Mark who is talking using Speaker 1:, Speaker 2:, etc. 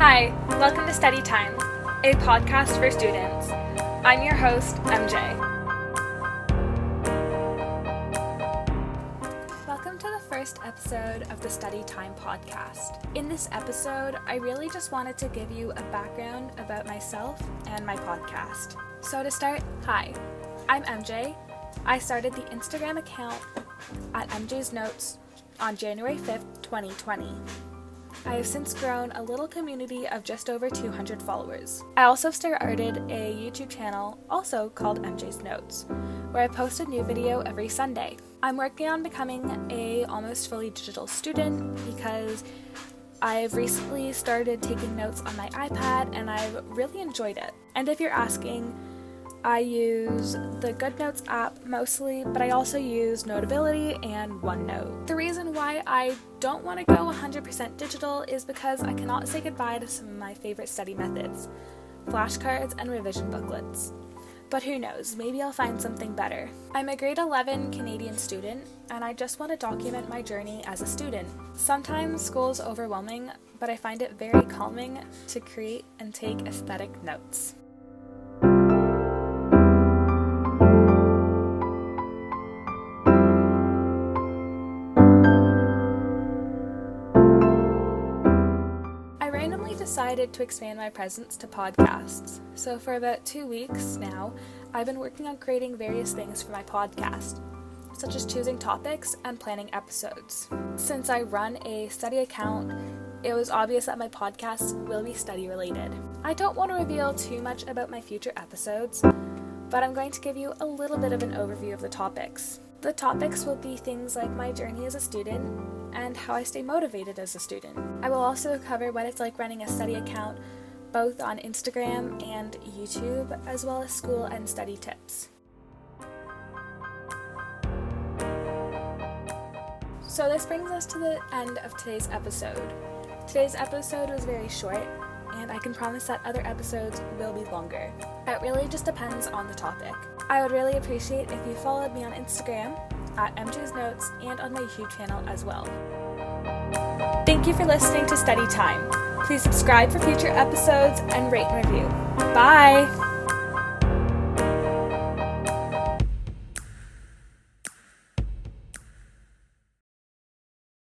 Speaker 1: Hi, welcome to Study Time, a podcast for students. I'm your host, MJ. Welcome to the first episode of the Study Time podcast. In this episode, I really just wanted to give you a background about myself and my podcast. So, to start, hi, I'm MJ. I started the Instagram account at MJ's Notes on January 5th, 2020. I have since grown a little community of just over 200 followers. I also started a YouTube channel, also called MJ's Notes, where I post a new video every Sunday. I'm working on becoming a almost fully digital student because I've recently started taking notes on my iPad and I've really enjoyed it. And if you're asking, I use the GoodNotes app mostly, but I also use Notability and OneNote. Why I don't want to go 100% digital is because I cannot say goodbye to some of my favorite study methods flashcards and revision booklets. But who knows, maybe I'll find something better. I'm a grade 11 Canadian student, and I just want to document my journey as a student. Sometimes school is overwhelming, but I find it very calming to create and take aesthetic notes. Randomly decided to expand my presence to podcasts. So, for about two weeks now, I've been working on creating various things for my podcast, such as choosing topics and planning episodes. Since I run a study account, it was obvious that my podcasts will be study related. I don't want to reveal too much about my future episodes, but I'm going to give you a little bit of an overview of the topics. The topics will be things like my journey as a student and how I stay motivated as a student. I will also cover what it's like running a study account both on Instagram and YouTube, as well as school and study tips. So, this brings us to the end of today's episode. Today's episode was very short, and I can promise that other episodes will be longer. It really just depends on the topic. I would really appreciate if you followed me on Instagram at MJ's Notes and on my YouTube channel as well. Thank you for listening to Study Time. Please subscribe for future episodes and rate and review. Bye!